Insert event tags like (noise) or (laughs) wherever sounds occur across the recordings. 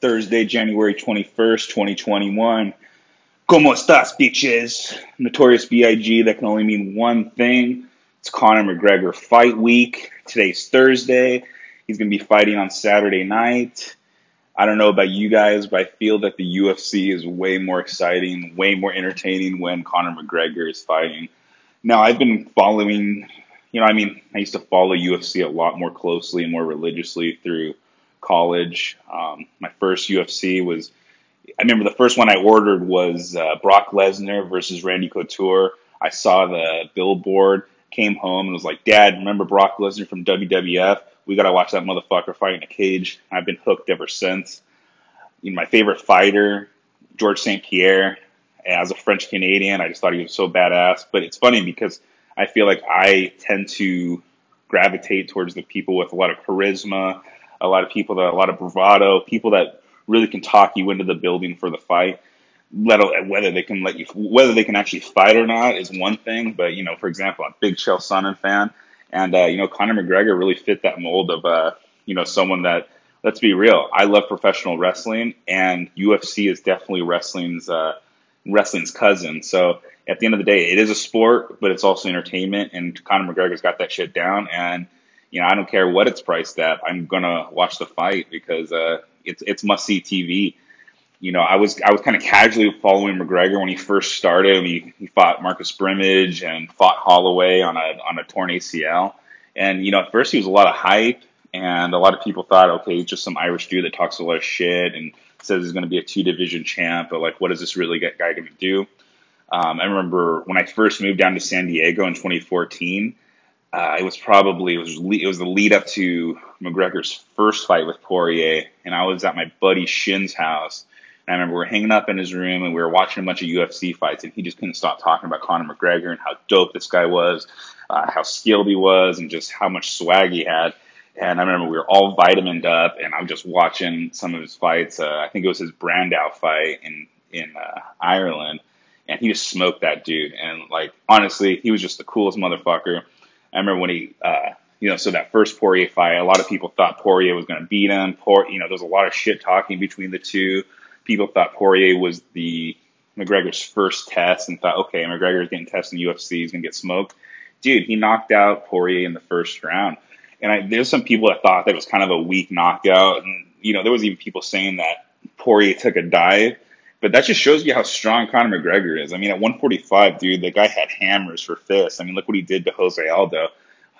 Thursday, January 21st, 2021. Como estas, bitches? Notorious B.I.G. That can only mean one thing. It's Conor McGregor fight week. Today's Thursday. He's going to be fighting on Saturday night. I don't know about you guys, but I feel that the UFC is way more exciting, way more entertaining when Conor McGregor is fighting. Now, I've been following, you know, I mean, I used to follow UFC a lot more closely and more religiously through college. Um, my first UFC was, I remember the first one I ordered was uh, Brock Lesnar versus Randy Couture. I saw the billboard, came home, and was like, Dad, remember Brock Lesnar from WWF? We got to watch that motherfucker fight in a cage. I've been hooked ever since. You know, my favorite fighter, George St. Pierre, as a French Canadian, I just thought he was so badass. But it's funny because I feel like I tend to gravitate towards the people with a lot of charisma, a lot of people that a lot of bravado, people that really can talk you into the building for the fight. Let whether they can let you whether they can actually fight or not is one thing, but you know, for example, I'm a big Chael Sonnen fan, and uh, you know, Conor McGregor really fit that mold of uh, you know someone that. Let's be real. I love professional wrestling, and UFC is definitely wrestling's uh, wrestling's cousin. So at the end of the day, it is a sport, but it's also entertainment. And Conor McGregor's got that shit down. And you know, I don't care what it's priced at. I'm gonna watch the fight because uh, it's it's must see TV. You know, I was I was kind of casually following McGregor when he first started. I mean he he fought Marcus Brimage and fought Holloway on a on a torn ACL. And you know, at first he was a lot of hype, and a lot of people thought, okay, he's just some Irish dude that talks a lot of shit and says he's going to be a two division champ. But like, what is this really guy going to do? Um, I remember when I first moved down to San Diego in 2014. Uh, it was probably it was it was the lead up to McGregor's first fight with Poirier, and I was at my buddy Shin's house. And I remember we were hanging up in his room and we were watching a bunch of UFC fights, and he just couldn't stop talking about Conor McGregor and how dope this guy was, uh, how skilled he was, and just how much swag he had. And I remember we were all vitamined up, and I'm just watching some of his fights. Uh, I think it was his Brandao fight in in uh, Ireland, and he just smoked that dude. And like honestly, he was just the coolest motherfucker. I remember when he, uh, you know, so that first Poirier fight, a lot of people thought Poirier was going to beat him. Poirier, you know, there was a lot of shit talking between the two. People thought Poirier was the McGregor's first test and thought, okay, McGregor's getting tested in UFC, he's going to get smoked. Dude, he knocked out Poirier in the first round. And I, there's some people that thought that it was kind of a weak knockout. And, you know, there was even people saying that Poirier took a dive. But that just shows you how strong Conor McGregor is. I mean, at 145, dude, the guy had hammers for fists. I mean, look what he did to Jose Aldo.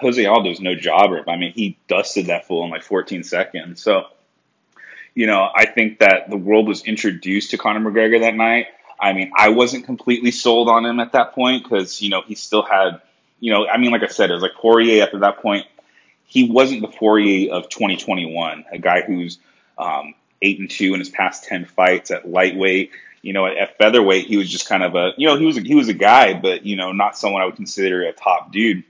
Jose Aldo's no jobber. I mean, he dusted that fool in like 14 seconds. So, you know, I think that the world was introduced to Conor McGregor that night. I mean, I wasn't completely sold on him at that point because, you know, he still had, you know, I mean, like I said, it was like Poirier after that point. He wasn't the Poirier of 2021, a guy who's um, eight and two in his past ten fights at lightweight. You know, at, at featherweight, he was just kind of a you know he was a, he was a guy, but you know not someone I would consider a top dude.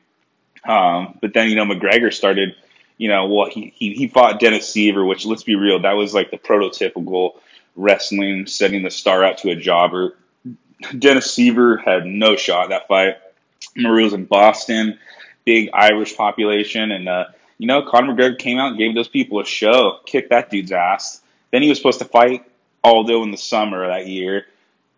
Um, but then you know McGregor started. You know, well he, he he fought Dennis Siver, which let's be real, that was like the prototypical wrestling setting the star out to a jobber. Dennis Siver had no shot that fight. Marie was in Boston, big Irish population, and uh, you know Conor McGregor came out and gave those people a show, kicked that dude's ass. Then he was supposed to fight Aldo in the summer that year.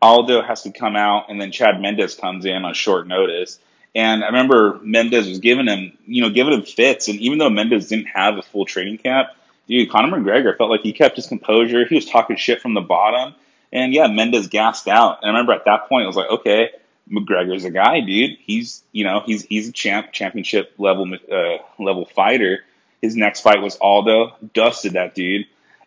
Aldo has to come out, and then Chad Mendes comes in on short notice. And I remember Mendes was giving him, you know, giving him fits. And even though Mendes didn't have a full training camp, dude, Conor McGregor felt like he kept his composure. He was talking shit from the bottom. And yeah, Mendes gassed out. And I remember at that point, I was like, okay, McGregor's a guy, dude. He's, you know, he's he's a champ, championship level uh, level fighter. His next fight was Aldo, dusted that dude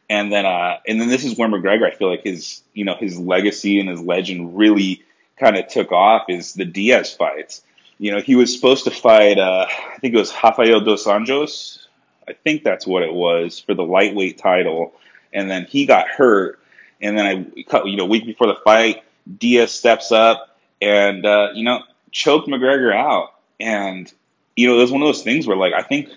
and then uh, and then this is where McGregor, I feel like his you know his legacy and his legend really kind of took off is the Diaz fights. You know, he was supposed to fight, uh, I think it was Rafael dos Anjos. I think that's what it was for the lightweight title, and then he got hurt, and then I, you know, week before the fight, Diaz steps up and uh, you know choked McGregor out, and you know it was one of those things where like I think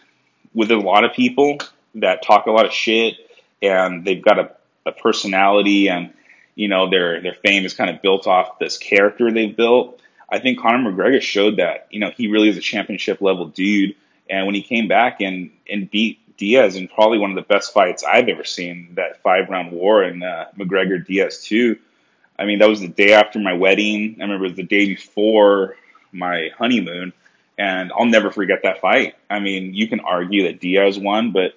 with a lot of people that talk a lot of shit and they've got a, a personality and you know their their fame is kind of built off this character they've built. I think Conor McGregor showed that you know he really is a championship level dude. And when he came back and and beat Diaz in probably one of the best fights I've ever seen. That five round war in uh, McGregor Diaz two. I mean, that was the day after my wedding. I remember it was the day before my honeymoon, and I'll never forget that fight. I mean, you can argue that Diaz won, but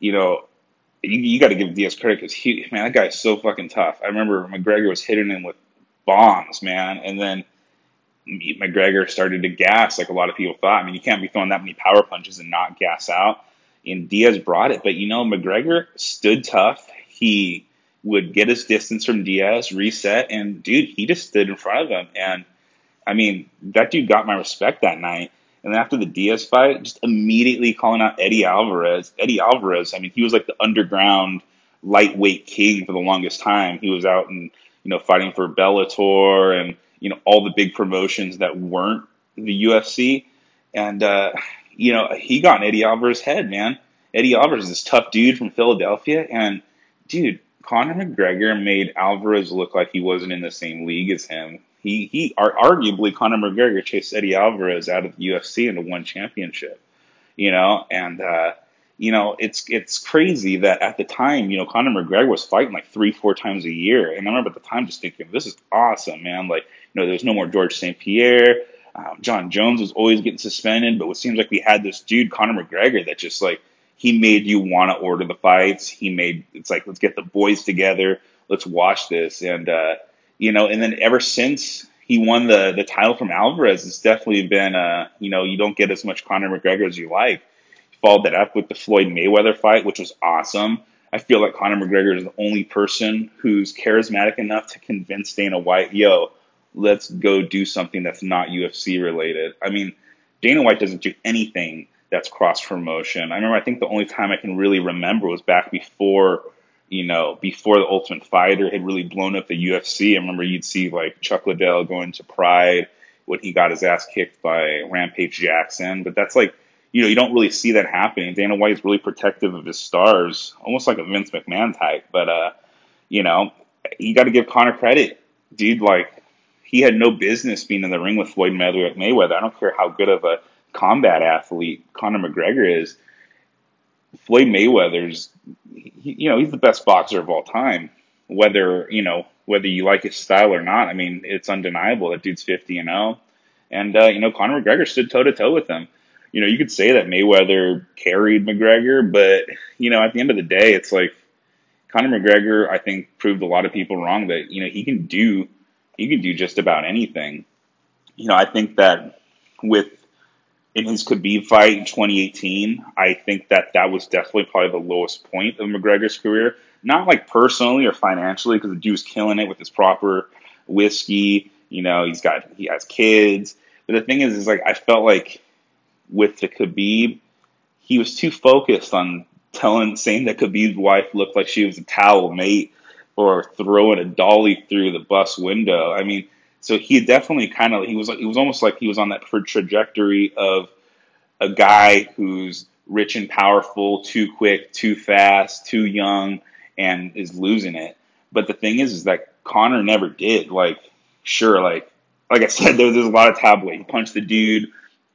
you know, you, you got to give Diaz credit because he, man, that guy is so fucking tough. I remember McGregor was hitting him with bombs, man, and then McGregor started to gas like a lot of people thought. I mean, you can't be throwing that many power punches and not gas out. And Diaz brought it, but you know, McGregor stood tough. He would get his distance from Diaz, reset, and dude, he just stood in front of him. And I mean, that dude got my respect that night. And then after the Diaz fight, just immediately calling out Eddie Alvarez. Eddie Alvarez, I mean, he was like the underground lightweight king for the longest time. He was out and, you know, fighting for Bellator and, you know, all the big promotions that weren't the UFC. And, uh, you know, he got in Eddie Alvarez's head, man. Eddie Alvarez is this tough dude from Philadelphia. And, dude, Conor McGregor made Alvarez look like he wasn't in the same league as him. He he arguably Conor McGregor chased Eddie Alvarez out of the UFC into one championship, you know, and uh, you know it's it's crazy that at the time you know Conor McGregor was fighting like three four times a year, and I remember at the time just thinking this is awesome, man. Like you know there's no more George St Pierre. Um, Jon Jones was always getting suspended, but it seems like we had this dude Conor McGregor that just like he made you want to order the fights. He made it's like let's get the boys together, let's watch this, and uh, you know, and then ever since he won the the title from Alvarez, it's definitely been uh, you know, you don't get as much Conor McGregor as you like. He followed that up with the Floyd Mayweather fight, which was awesome. I feel like Conor McGregor is the only person who's charismatic enough to convince Dana White, yo, let's go do something that's not UFC related. I mean, Dana White doesn't do anything that's cross promotion. I remember I think the only time I can really remember was back before you know, before the Ultimate Fighter had really blown up the UFC. I remember you'd see like Chuck Liddell going to Pride when he got his ass kicked by Rampage Jackson. But that's like, you know, you don't really see that happening. Dana White's really protective of his stars, almost like a Vince McMahon type. But, uh, you know, you got to give Conor credit. Dude, like, he had no business being in the ring with Floyd Mayweather. I don't care how good of a combat athlete Conor McGregor is. Floyd Mayweather's, he, you know, he's the best boxer of all time. Whether you know whether you like his style or not, I mean, it's undeniable that dude's fifty and zero. Oh. And uh, you know, Conor McGregor stood toe to toe with him. You know, you could say that Mayweather carried McGregor, but you know, at the end of the day, it's like Conor McGregor. I think proved a lot of people wrong that you know he can do he can do just about anything. You know, I think that with in his Khabib fight in 2018, I think that that was definitely probably the lowest point of McGregor's career. Not like personally or financially, because the dude's killing it with his proper whiskey. You know, he's got he has kids. But the thing is, is like I felt like with the Khabib, he was too focused on telling saying that Khabib's wife looked like she was a towel mate or throwing a dolly through the bus window. I mean, so he definitely kind of he was he was almost like he was on that trajectory of a guy who's rich and powerful, too quick, too fast, too young, and is losing it. But the thing is, is that Conor never did. Like, sure, like like I said, (laughs) there, there's a lot of tabloid. He punched the dude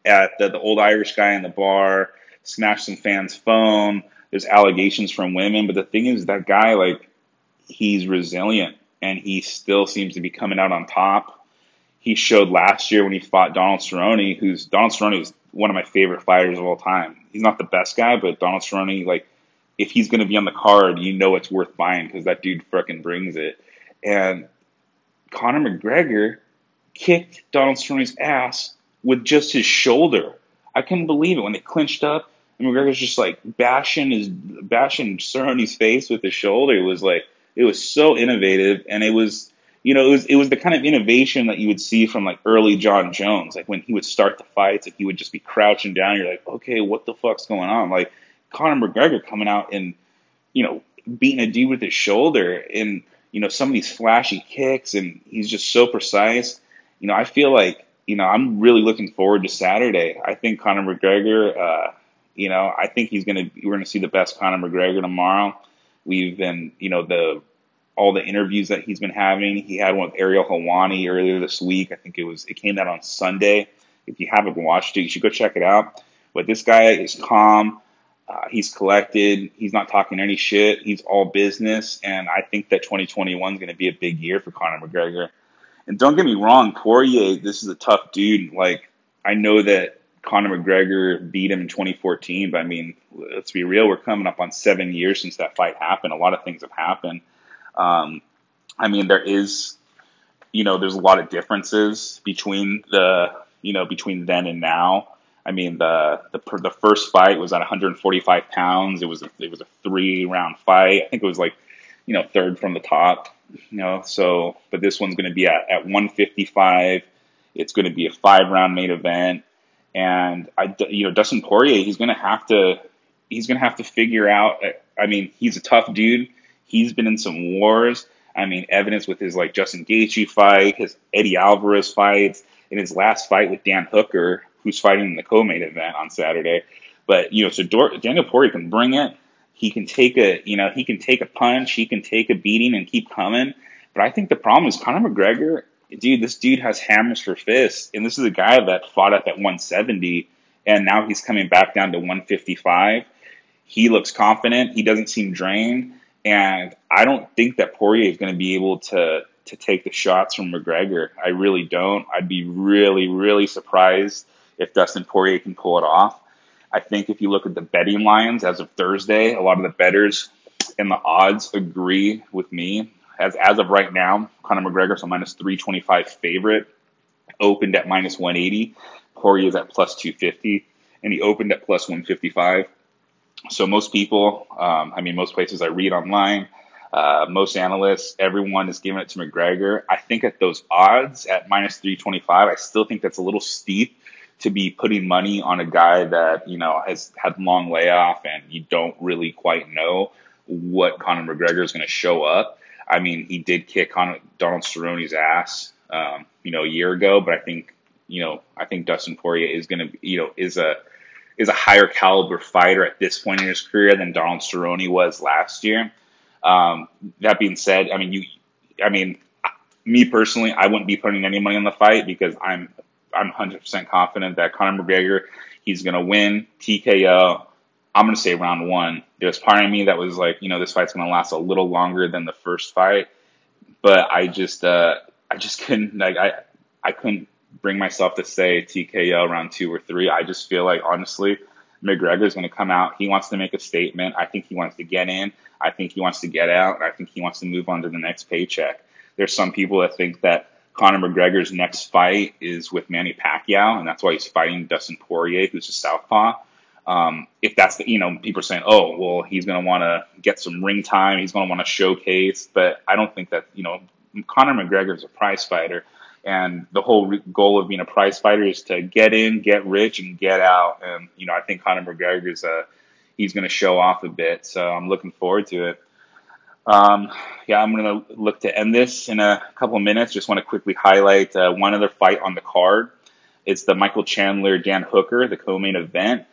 at the, the old Irish guy in the bar, smashed some fans' phone. There's allegations from women, but the thing is, that guy like he's resilient and he still seems to be coming out on top he showed last year when he fought Donald Cerrone, who's Donald Cerrone is one of my favorite fighters of all time. He's not the best guy, but Donald Cerrone, like, if he's going to be on the card, you know it's worth buying because that dude freaking brings it. And Conor McGregor kicked Donald Cerrone's ass with just his shoulder. I couldn't believe it when they clinched up. And McGregor's just like bashing his bashing Cerrone's face with his shoulder. It was like it was so innovative, and it was you know, it was it was the kind of innovation that you would see from like early Jon Jones. Like when he would start the fights, like he would just be crouching down. You're like, okay, what the fuck's going on? Like Conor McGregor coming out and you know beating a dude with his shoulder and you know some of these flashy kicks, and he's just so precise. You know, I feel like you know I'm really looking forward to Saturday. I think Conor McGregor. Uh, you know, I think he's gonna we're gonna see the best Conor McGregor tomorrow. We've been, you know, the all the interviews that he's been having. He had one with Ariel Helwani earlier this week. I think it was it came out on Sunday. If you haven't watched it, you should go check it out. But this guy is calm. Uh, he's collected. He's not talking any shit. He's all business, and I think that 2021 is going to be a big year for Conor McGregor. And don't get me wrong, Poirier, this is a tough dude. Like I know that Conor McGregor beat him in 2014, but I mean, let's be real, we're coming up on seven years since that fight happened. A lot of things have happened. Um, I mean, there is, you know, there's a lot of differences between the, you know, between then and now. I mean, the the the first fight was at 145 pounds. It was a, it was a three round fight. I think it was like, you know, third from the top. You know, so but this one's going to be at at 155. It's going to be a five round main event, and I you know Dustin Poirier he's going to have to he's going to have to figure out. I mean, he's a tough dude. He's been in some wars. I mean, evidence with his like Justin Gaethje fight, his Eddie Alvarez fights, in his last fight with Dan Hooker who's fighting in the co-main event on Saturday. But you know, so Dor- Daniel Poirier can bring it. He can take a you know he can take a punch. He can take a beating and keep coming. But I think the problem is Conor McGregor. Dude, this dude has hammers for fists, and this is a guy that fought up at that 170, and now he's coming back down to 155. He looks confident. He doesn't seem drained, and I don't think that Poirier is going to be able to to take the shots from McGregor. I really don't. I'd be really, really surprised if Dustin Poirier can pull it off. I think if you look at the betting lines as of Thursday, a lot of the betters and the odds agree with me. As as of right now, Conor McGregor's a minus three twenty five favorite, opened at minus one eighty. Poirier is at plus two fifty, and he opened at plus one fifty five. So most people, um, I mean, most places I read online, uh, most analysts, everyone is giving it to McGregor. I think at those odds at minus three twenty five, I still think that's a little steep to be putting money on a guy that you know has had long layoff and you don't really quite know what Conor McGregor is going to show up. I mean, he did kick Conor, Donald Cerrone's ass, um, you know, a year ago, but I think you know I think Dustin Poirier is going to you know is a is a higher caliber fighter at this point in his career than Donald Cerrone was last year. Um, that being said, I mean you, I mean me personally, I wouldn't be putting any money on the fight because I'm I'm 100% confident that Conor McGregor, he's going to win TKO. I'm going to say round one. There's part of me that was like, you know, this fight's going to last a little longer than the first fight, but I just, uh, I just couldn't like, I, I couldn't bring myself to say TKO round two or three. I just feel like honestly, McGregor is going to come out. He wants to make a statement. I think he wants to get in. I think he wants to get out. I think he wants to move on to the next paycheck. There's some people that think that Conor McGregor's next fight is with Manny Pacquiao, and that's why he's fighting Dustin Poirier, who's a southpaw. Um, if that's the, you know, people are saying, oh, well, he's going to want to get some ring time, he's going to want to showcase, but I don't think that, you know, Conor McGregor is a prize fighter, and the whole re- goal of being a prize fighter is to get in, get rich, and get out. And you know, I think Conor McGregor is a he's going to show off a bit, so I'm looking forward to it. Um, yeah, I'm going to look to end this in a couple of minutes. Just want to quickly highlight uh, one other fight on the card. It's the Michael Chandler Dan Hooker, the co-main event.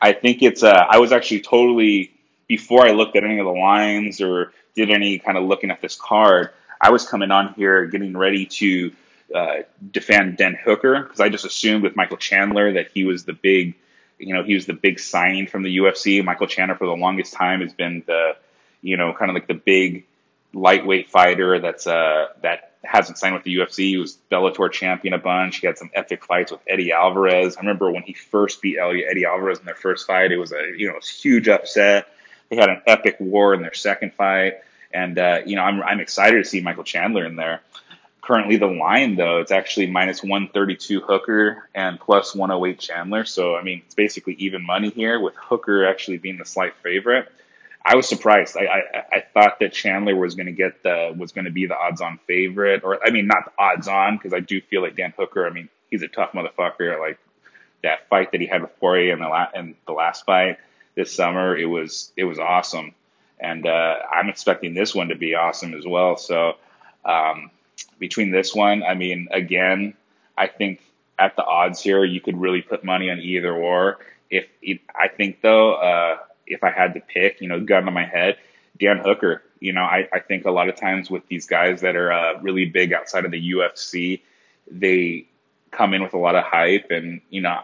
I think it's. Uh, I was actually totally before I looked at any of the lines or did any kind of looking at this card. I was coming on here getting ready to uh, defend Dan Hooker because I just assumed with Michael Chandler that he was the big, you know, he was the big signing from the UFC. Michael Chandler for the longest time has been the you know, kind of like the big lightweight fighter that's uh that hasn't signed with the UFC. He was Bellator champion a bunch. He had some epic fights with Eddie Alvarez. I remember when he first beat Eddie Alvarez in their first fight. It was a you know a huge upset. They had an epic war in their second fight, and uh, you know I'm I'm excited to see Michael Chandler in there. Currently, the line though it's actually minus 132 Hooker and plus 108 Chandler. So I mean it's basically even money here with Hooker actually being the slight favorite. I was surprised. I, I, I thought that Chandler was going to get the was going to be the odds-on favorite, or I mean, not the odds-on because I do feel like Dan Hooker. I mean, he's a tough motherfucker. Like that fight that he had with Poirier in the la- in the last fight this summer, it was it was awesome, and uh, I'm expecting this one to be awesome as well. So um, between this one, I mean, again, I think at the odds here, you could really put money on either or. If I think though. Uh, if I had to pick, you know, gun to my head, Dan Hooker. You know, I, I think a lot of times with these guys that are uh, really big outside of the UFC, they come in with a lot of hype, and you know,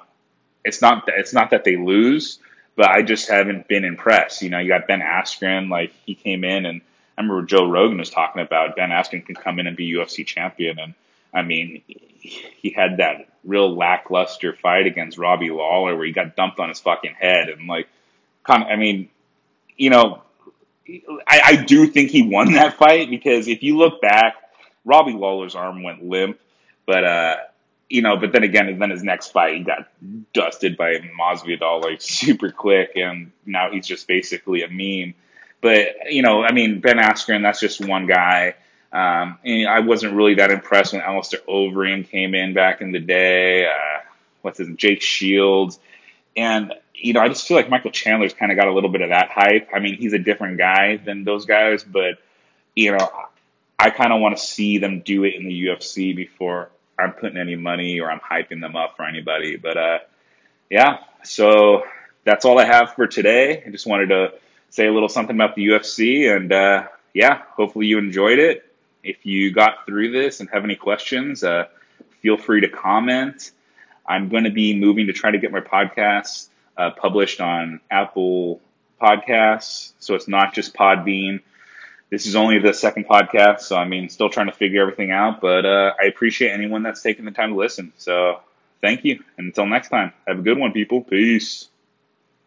it's not it's not that they lose, but I just haven't been impressed. You know, you got Ben Askren, like he came in, and I remember Joe Rogan was talking about Ben Askren can come in and be UFC champion, and I mean, he had that real lackluster fight against Robbie Lawler where he got dumped on his fucking head, and like, I mean, you know, I, I do think he won that fight because if you look back, Robbie Lawler's arm went limp, but uh, you know, but then again, then his next fight, he got dusted by Masvidal like (laughs) super quick, and now he's just basically a meme. But you know, I mean, Ben Askren, that's just one guy. Um, and I wasn't really that impressed when Alistair Overeem came in back in the day. Uh, what's his Jake Shields, and you know, I just feel like Michael Chandler's kind of got a little bit of that hype. I mean, he's a different guy than those guys, but you know, I kind of want to see them do it in the UFC before I'm putting any money or I'm hyping them up for anybody. But uh, yeah, so that's all I have for today. I just wanted to say a little something about the UFC, and uh, yeah, hopefully you enjoyed it. If you got through this and have any questions, uh, feel free to comment. I'm going to be moving to try to get my podcast uh, published on Apple Podcasts, so it's not just Podbean this is only the second podcast, so I mean, still trying to figure everything out. But uh, I appreciate anyone that's taking the time to listen. So thank you. And until next time, have a good one, people. Peace.